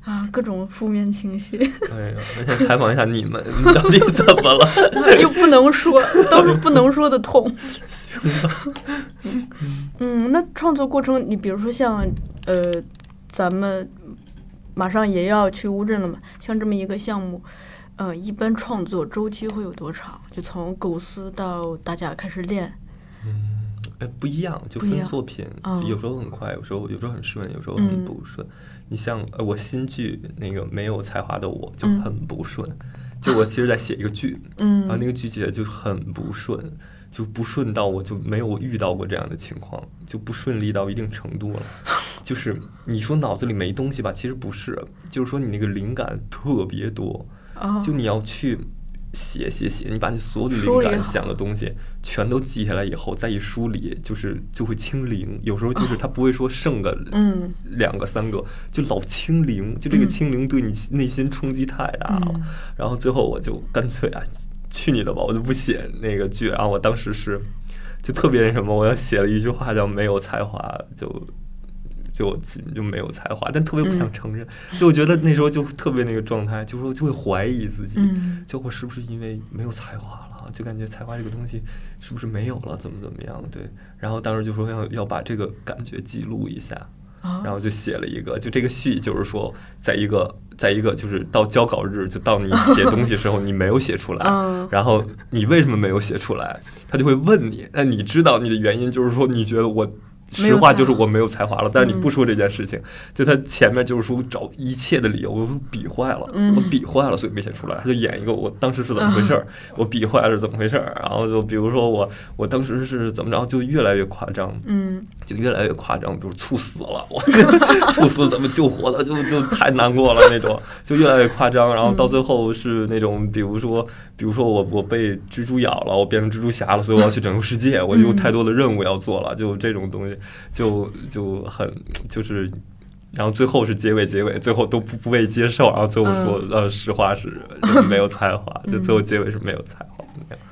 S3: 啊，各种负面情绪，[laughs]
S2: 哎呦，我想采访一下你们，你到底怎么了？[laughs]
S3: 又不能说，都是不能说的痛。[laughs] 嗯，那创作过程，你比如说像呃，咱们马上也要去乌镇了嘛，像这么一个项目，呃，一般创作周期会有多长？就从构思到大家开始练。
S2: 哎，不一样，就分作品，
S3: 嗯
S2: 有时候很快，有时候有时候很顺，有时候很
S3: 嗯
S2: 不顺。你像呃，我新剧那个没有才华的我就
S3: 嗯。
S2: 很不顺，就我其实在写一个剧，
S3: 嗯。
S2: 然后那个剧写的就很不顺，就不顺到我就没有遇到过这样的情况，就不顺利到一定程度了。就是你说脑子里没东西吧，其实不是，就是说你那个灵感特别多，
S3: 啊，
S2: 就你要去写写写，你把你所有的灵感想的东西全都记下来以后，再一梳理，就是就会清零。有时候就是它不会说剩个
S3: 嗯
S2: 两个三个，就老清零，就这个
S3: 嗯
S2: 清零对你内心冲击太大了。
S3: 嗯
S2: 然后最后我就干脆啊，去你的吧，我就不写那个剧。然后我当时是就特别那什么，我要写了一句话叫“没有才华”，就就就没有才华，但特别不想
S3: 嗯
S2: 承认。就我觉得那时候就特别那个状态，就说就会怀疑自己，
S3: 嗯
S2: 就我是不是因为没有才华了，就感觉才华这个东西是不是没有了，怎么怎么样？对，然后当时就说要要把这个感觉记录一下。
S3: 啊
S2: 然后就写了一个，就这个戏就是说，在一个，在一个就是到交稿日，就到你写东西时候，你没有写出来，[laughs]
S3: 嗯
S2: 然后你为什么没有写出来？他就会问你，那你知道你的原因就是说，你觉得我。实话就是我没有才华了，但是你
S3: 嗯
S2: 不说这件事情，就他前面就是说找一切的理由，我说笔坏了，
S3: 嗯。
S2: 我笔坏了，所以没写出来。他就演一个我当时是怎么回事儿，我笔坏了是怎么回事儿，然后就比如说我我当时是怎么着，就越来越夸张，
S3: 嗯。
S2: 就越来越夸张，比如猝死了，我 [laughs] 猝死怎么救活的，就就太难过了那种，就越来越夸张，然后到最后是那种，比如说，比如说我我被蜘蛛咬了，我变成蜘蛛侠了，所以我要去拯救世界，我有太多的任务要做了，就这种东西，就就很就是。然后最后是结尾，结尾最后都不不被接受，然后最后说、呃实话是没有才华，[laughs] 就最后结尾是没有才华那样，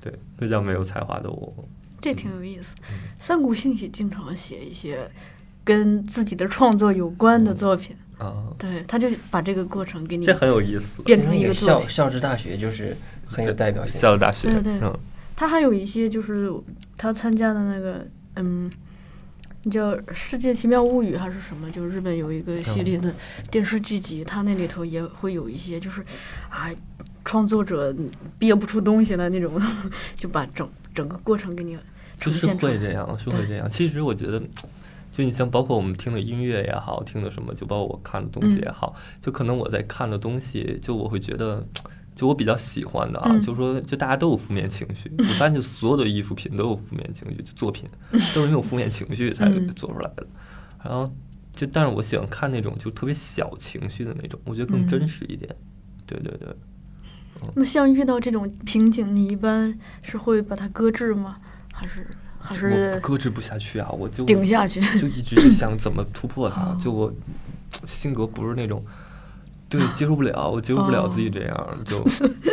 S2: 对，就叫没有才华的我。
S3: 这挺有意思。三谷幸喜经常写一些跟自己的创作有关的作品，
S2: 啊，
S3: 对，他就把这个过程给你
S2: 这很有意思。
S3: 变成一
S4: 个。校校之大学就是很有代表性。
S2: 校大学，
S3: 对对
S2: 嗯，
S3: 他还有一些就是他参加的那个，嗯，叫《世界奇妙物语》还是什么？就是日本有一个系列的电视剧集，它那里头也会有一些就是啊，创作者憋不出东西来那种，[laughs] 就把整整个过程给你
S2: 就是
S3: 呈现出来。
S2: 会这样，是会这样。其实我觉得，就你像包括我们听的音乐也好，听的什么，就包括我看的东西也好，就可能我在看的东西，就我会觉得。就我比较喜欢的啊，
S3: 嗯
S2: 就是说，就大家都有负面情绪。[laughs] 我发现，就所有的艺术品都有负面情绪，就作品 [laughs] 都是因为有负面情绪才
S3: 嗯
S2: 做出来的。然后，就但是我喜欢看那种就特别小情绪的那种，我觉得更真
S3: 嗯
S2: 实一点。对对对，
S3: 那像遇到这种瓶颈，你一般是会把它搁置吗？还是还
S2: 我
S3: 是
S2: 搁置不下去啊，我就
S3: 顶下去？
S2: 就一直是想怎么突破它
S3: 哦。[laughs]
S2: 就我性格不是那种，对接受不了，我接受不了
S3: 哦
S2: 自己这样，就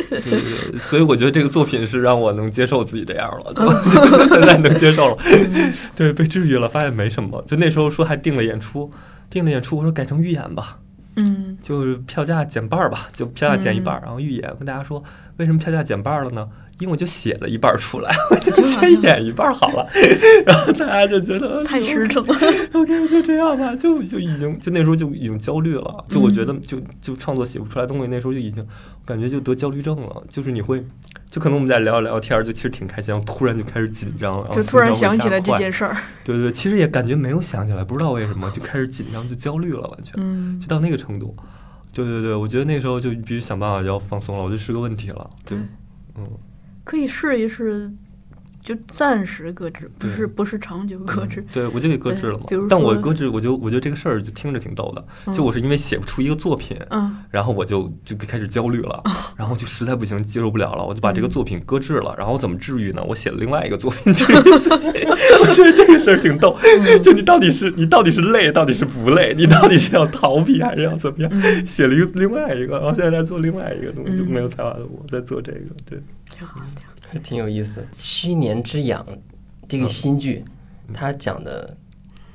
S2: 对对对，[laughs] 所以我觉得这个作品是让我能接受自己这样了，[laughs] 现在能接受了，[laughs] 对，被治愈了，发现没什么。就那时候说还定了演出，定了演出，我说改成预演吧，
S3: 嗯
S2: 就是票价减半儿吧，就票价减一半儿，然后预演跟大家说为什么票价减半了呢？因为我就写了一半儿出来，[laughs] 我就先演一半儿好了，[laughs] 然后大家就觉得 [laughs]
S3: 太实诚了。
S2: OK，就这样吧，就就已经就那时候就已经焦虑了，就我觉得就就创作写不出来东西，那时候就已经感觉就得焦虑症了，就是你会，就可能我们在聊聊天儿，就其实挺开心，然后突然就开始紧张，然后
S3: 就突然想起来这件事儿，
S2: 对对，其实也感觉没有想起来，不知道为什么就开始紧张，就焦虑了，完全
S3: 嗯。
S2: 就到那个程度。对对对，我觉得那时候就必须想办法要放松了，我觉得是个问题了。对，嗯，
S3: 可以试一试，就暂时搁置，不是不是长久搁置
S2: 嗯。对，我就给搁置了嘛
S3: 比如。
S2: 但我搁置，我就我觉得这个事儿就听着挺逗的。
S3: 嗯
S2: 就我是因为写不出一个作品，
S3: 嗯
S2: 然后我就就开始焦虑了，[laughs] 然后就实在不行接受不了了，我就把这个
S3: 嗯
S2: 作品搁置了。然后我怎么治愈呢？我写了另外一个作品治愈自己。[laughs] [laughs] 我觉得这个事儿挺逗，
S3: 嗯
S2: 就你到底是你到底是累，到底是不累？你到底是要逃避还是要怎么样？
S3: 嗯，
S2: 写了一个另外一个，然后现在在做另外一个东西，就
S3: 嗯
S2: 没有才华的我在做这个，对。
S3: 挺好。挺好
S4: 还挺有意思。七年之痒这个新剧，它讲的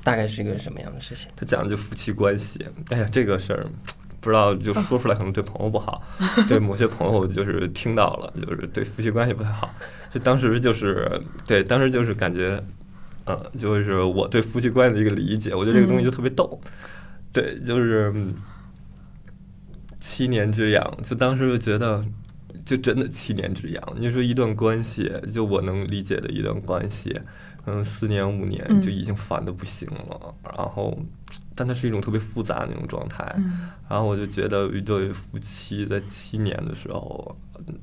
S4: 大概是一个什么样的事情？
S2: 它讲的就夫妻关系。哎呀，这个事儿不知道就说出来可能对朋友不好，[laughs] 对某些朋友就是听到了，就是对夫妻关系不太好。就当时就是对，当时就是感觉，呃，就是我对夫妻关系的一个理解，我觉得这个东西就特别逗。对，就是嗯七年之痒，就当时就觉得。就真的七年之痒，你说一段关系，就我能理解的一段关系，嗯，四年五年
S3: 嗯。
S2: 就已经烦的不行了，然后，但它是一种特别复杂的那种状态，
S3: 嗯。
S2: 然后我就觉得一对夫妻在七年的时候，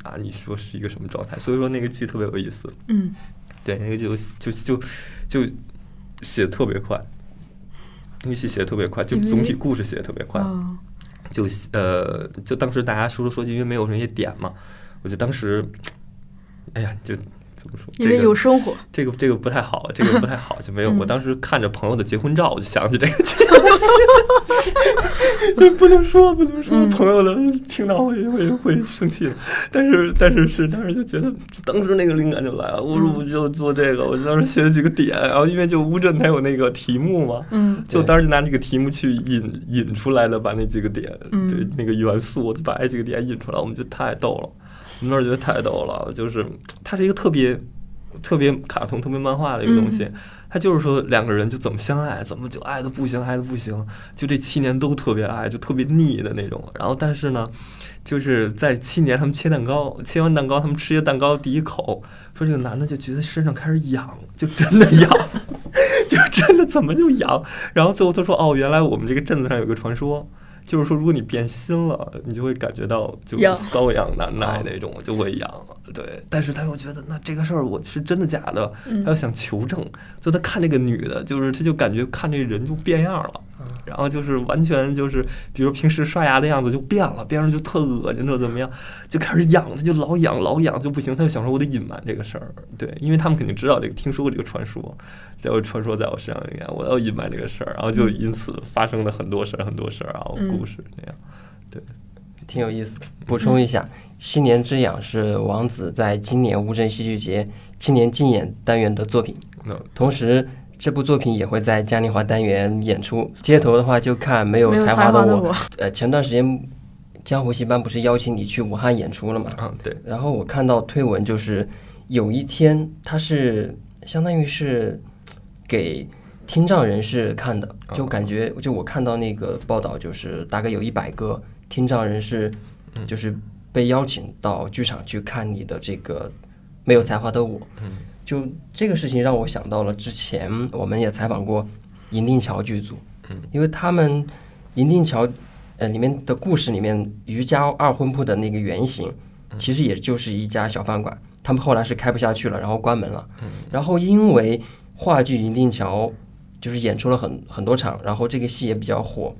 S2: 啊，你说是一个什么状态？所以说那个剧特别有意思，
S3: 嗯。
S2: 对，那个就就就就写的特别快，那个戏写的特别快，就总体故事写的特别快，
S3: 嗯
S2: 就呃，就当时大家说说说，因为没有那些点嘛，我就当时，哎呀，就怎么说？
S3: 因为
S2: 这个
S3: 有生活。
S2: 这个这个不太好，这个不太好，就没有。[laughs]
S3: 嗯
S2: 我当时看着朋友的结婚照，我就想起这个剧，[laughs] [laughs] 不能说，不能说，
S3: 嗯。
S2: 朋友的听到会会会生气。但是但是是当时就觉得，当时那个灵感就来了，我说
S3: 嗯。
S2: 我就做这个，我当时写了几个点，然后因为就乌镇它有那个题目嘛，
S3: 嗯。
S2: 就当时就拿这个题目去引引出来的，把那几个点，
S3: 嗯。
S2: 对那个元素，我就把那几个点引出来，我们就太逗了，我们那儿觉得太逗了，就是它是一个特别特别卡通、特别漫画的一个东西，
S3: 嗯
S2: 它就是说两个人就怎么相爱，怎么就爱的不行，爱的不行，就这七年都特别爱，就特别腻的那种。然后但是呢，就是在七年他们切蛋糕，切完蛋糕他们吃一个蛋糕第一口，说这个男的就觉得身上开始痒，就真的痒。[laughs] 就真的怎么就痒？然后最后他说：“哦，原来我们这个镇子上有个传说，就是说如果你变心了，你就会感觉到就
S3: 痒
S2: 瘙痒难耐那种，就会痒。对，但是他又觉得那这个事儿我是真的假的，
S3: 嗯
S2: 他又想求证，所以他看这个女的，就是他就感觉看这人就变样了。然后就是完全就是，比如平时刷牙的样子就变了，变成就特恶心，特怎么样，就开始痒，他就老痒老痒就不行，他就想说我得隐瞒这个事儿，对，因为他们肯定知道这个，听说过这个传说，在我传说在我身上应该我要隐瞒这个事儿，然后就因此发生了很多事儿很多事儿，然后故事那样，对。
S4: 挺有意思的。补充一下，《七年之痒》是王子在今年乌镇戏剧节青年竞演单元的作品，
S2: 那
S4: 同时这部作品也会在嘉年华单元演出。街头的话就看没有才华的我。
S3: 的我。
S4: 呃，前段时间江湖戏班不是邀请你去武汉演出了嘛？
S2: 嗯对，
S4: 然后我看到推文，就是有一天他是相当于是给听障人士看的，就感觉就我看到那个报道，就是大概有一百个听障人士，就是被邀请到剧场去看你的这个没有才华的我。就这个事情让我想到了之前我们也采访过银锭桥剧组，因为他们银锭桥呃里面的故事里面瑜伽二婚铺的那个原型，其实也就是一家小饭馆，他们后来是开不下去了，然后关门了。然后因为话剧《银锭桥》就是演出了很很多场，然后这个戏也比较火，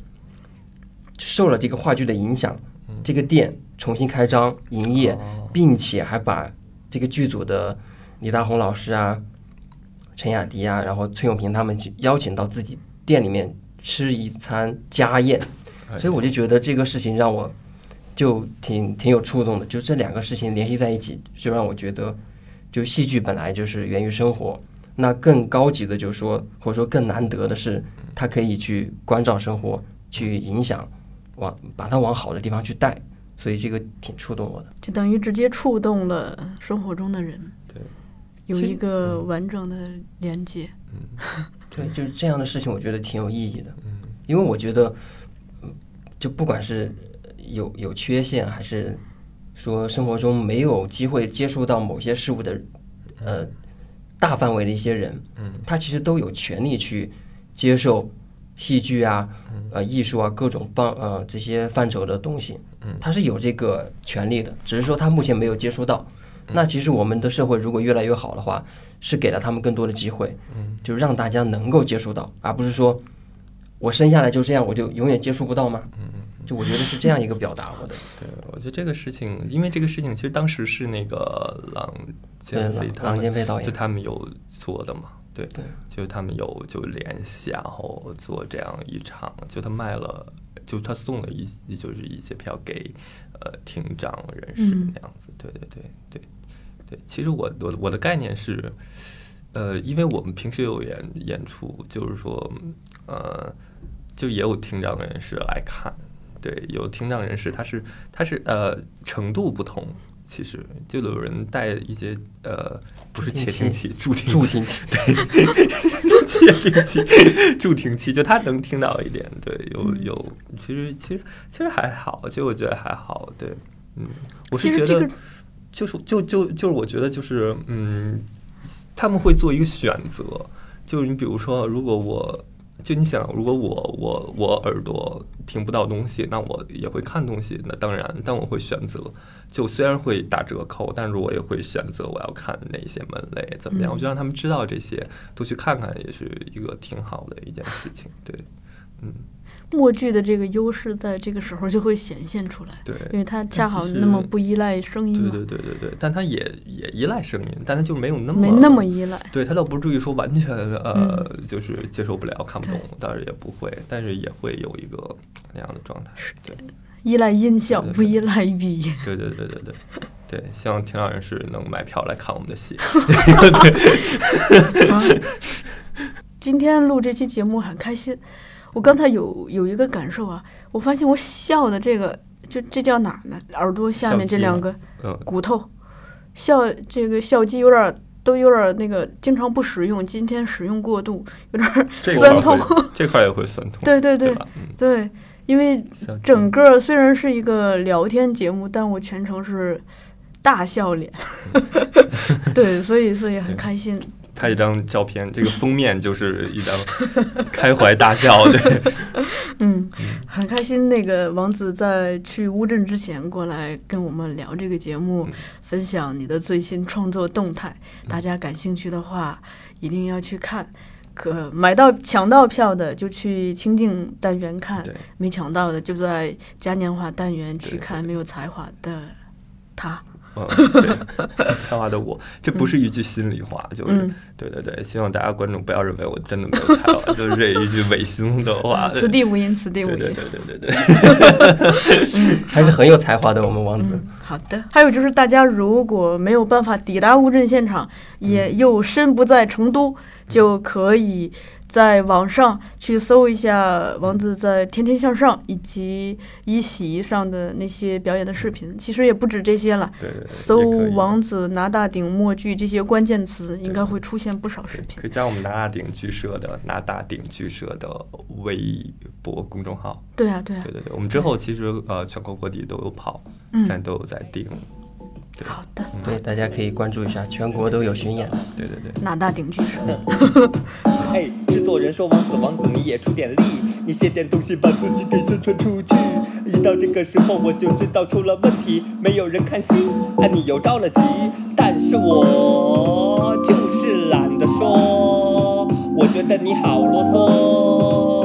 S4: 受了这个话剧的影响，这个店重新开张营业，并且还把这个剧组的李大红老师啊、陈雅迪啊，然后崔永平他们去邀请到自己店里面吃一餐家宴。所以我就觉得这个事情让我就挺挺有触动的，就这两个事情联系在一起，就让我觉得，就戏剧本来就是源于生活，那更高级的就是说，或者说更难得的是，它可以去关照生活，去影响，往把它往好的地方去带，所以这个挺触动我的。
S3: 就等于直接触动了生活中的人，
S2: 对，
S3: 有一个完整的连接。[laughs]
S4: 对，就是这样的事情，我觉得挺有意义的。嗯因为我觉得，嗯就不管是有有缺陷，还是说生活中没有机会接触到某些事物的，呃，大范围的一些人，
S2: 嗯，
S4: 他其实都有权利去接受戏剧啊、呃艺术啊各种范呃这些范畴的东西，
S2: 嗯
S4: 他是有这个权利的，只是说他目前没有接触到。那其实我们的社会如果越来越好的话，是给了他们更多的机会，
S2: 嗯，
S4: 就让大家能够接触到，而不是说我生下来就这样，我就永远接触不到吗？
S2: 嗯
S4: 就我觉得是这样一个表达，我的 [laughs]
S2: 对，我觉得这个事情，因为这个事情其实当时是那个郎
S4: 对郎
S2: 健飞他们
S4: 郎健飞导演
S2: 就他们有做的嘛，对，
S4: 对，
S2: 就他们有就联系，然后做这样一场，就他卖了，就他送了一就是一些票给呃听障人士
S3: 嗯
S2: 那样子，对对对对对。其实我我我的概念是，呃，因为我们平时有演演出，就是说，呃，就也有听障人士来看，对，有听障人士，他是他是呃程度不同，其实就有人带一些呃不是窃听器，助听
S4: 助
S2: 器，
S4: 听器，
S2: 窃 [laughs] 听器，助听器，就他能听到一点，对，有有，其实其实其实还好，其实我觉得还好，对，嗯，我是觉得
S3: 这个
S2: 就是就就就是我觉得就是嗯，他们会做一个选择，就是你比如说，如果我就你想，如果我我我耳朵听不到东西，那我也会看东西，那当然，但我会选择，就虽然会打折扣，但是我也会选择我要看哪些门类怎么样，我就让他们知道这些，都去看看，也是一个挺好的一件事情，对，嗯，
S3: 默剧的这个优势在这个时候就会显现出来，
S2: 对。
S3: 因为它恰好那么不依赖声音
S2: 对，对对对对，但它也也依赖声音，但它就没有那么
S3: 没那么依赖。
S2: 对它倒不至于说完全呃、就是接受不了、看不懂，当然也不会，但是也会有一个那样的状态。对
S3: 依赖音效，
S2: 对对
S3: 不依赖语言。
S2: 对对对对对对，希望听老人士能买票来看我们的戏。[laughs] [laughs]
S3: 啊，今天录这期节目很开心。我刚才有有一个感受啊，我发现我笑的这个，就这叫哪儿呢？耳朵下面这两个
S2: 嗯，
S3: 骨头，笑这个笑肌有点儿都有点儿那个，经常不使用，今天使用过度，有点儿酸痛。[laughs]
S2: 这块也会酸痛，
S3: 对对对？
S2: 嗯，
S3: 对，因为整个虽然是一个聊天节目，但我全程是大笑脸。[laughs] 对，所以所以很开心。
S2: 拍一张照片，这个封面就是一张 [laughs] [laughs] 开怀大笑，对，
S3: 嗯，很开心。那个王子在去乌镇之前过来跟我们聊这个节目，
S2: 嗯
S3: 分享你的最新创作动态。大家感兴趣的话，一定要去看。可买到抢到票的就去清静单元看，没抢到的就在嘉年华单元去看没有才华的他。
S2: 嗯，对，[laughs] 才华的我，这不是一句心里话，就是、
S3: 嗯
S2: 对对对，希望大家观众不要认为我真的没有才华，[laughs] 就是这一句违心的话。
S3: 此地无银，此地无银。
S2: 对对对对对对，[laughs]
S4: 还是很有才华的我们王子。
S3: 嗯，好的。还有就是，大家如果没有办法抵达乌镇现场，也又身不在成都，就可以在网上去搜一下王子在《天天向上》以及一席上的那些表演的视频。其实也不止这些了，
S2: 对对对，
S3: 搜王子拿大顶默剧这些关键词，应该会出现不少视频
S2: 可。以加我们拿大顶剧社的拿大顶剧社的微博公众号。
S3: 对啊，对啊
S2: 对，对对，我们之后其实呃全国各地都有跑，现在
S3: 嗯，
S2: 都有在定。对
S3: 好的，
S4: 对，大家可以关注一下，全国都有巡演。
S2: 对对对。
S3: 拿大顶剧社。[laughs]
S5: 嘿，制作人说王子王子你也出点力，你写点东西把自己给宣传出去。一到这个时候我就知道出了问题，没有人看戏，啊你又着了急。但是我就是懒得说，我觉得你好啰嗦，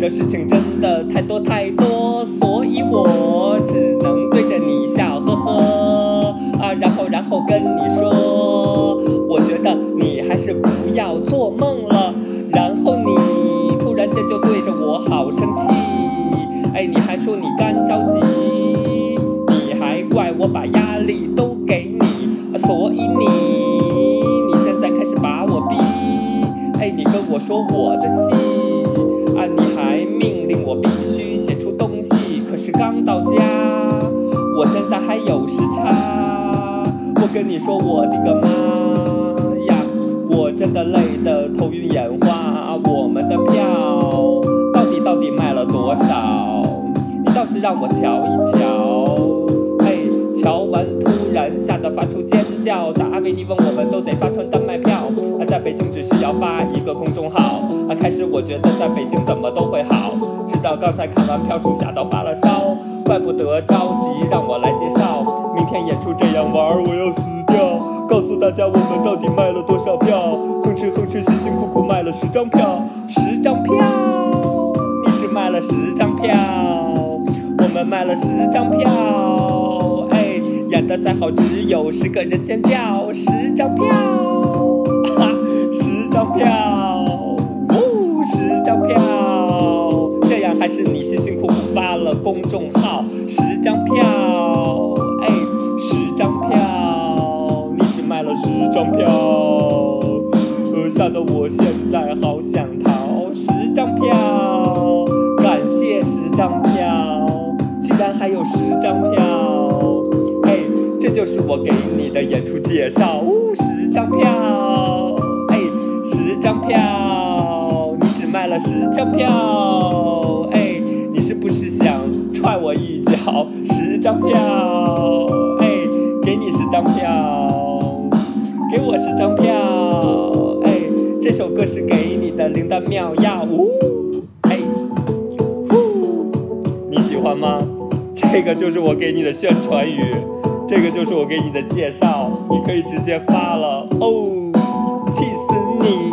S5: 的事情真的太多太多，所以我只能对着你笑呵呵啊，然后然后跟你说，我觉得你还是不要做梦了。然后你突然间就对着我好生气，哎，你还
S2: 说你干着急，你还怪我把压力都给你，所以你你现在开始把我逼，哎，你跟我说我的戏，啊，你还我必须写出东西，可是刚到家，我现在还有时差，我跟你说我的个妈呀，我真的累得头晕眼花，我们的票到底到底卖了多少？你倒是让我瞧一瞧。哎，瞧完突然吓得发出尖叫，在阿维尼翁我们都得发传单卖票，啊，在北京只需要发一个公众号，啊，开始我觉得在北京怎么都会好，到刚才看完票数吓到发了烧，怪不得着急让我来介绍，明天演出这样玩我要死掉，告诉大家我们到底卖了多少票，哼哧哼哧辛辛苦苦卖了十张票，十张票，你只卖了十张票。我们卖了十张票，哎，演的再好，只有十个人尖叫，十张票，哈，十张票，哦，十张票，还是你辛辛苦苦发了公众号，十张票，哎，十张票，你只卖了十张票，呃，吓得我现在好想逃，十张票，感谢十张票。居然还有十张票，哎，这就是我给你的演出介绍，呜、十张票，哎，十张票，了十张票，哎，你是不是想踹我一脚？十张票，哎，给你十张票，给我十张票，哎，这首歌是给你的灵丹妙药，呜、哎，呼，你喜欢吗？这个就是我给你的宣传语，这个就是我给你的介绍，你可以直接发了哦，气死你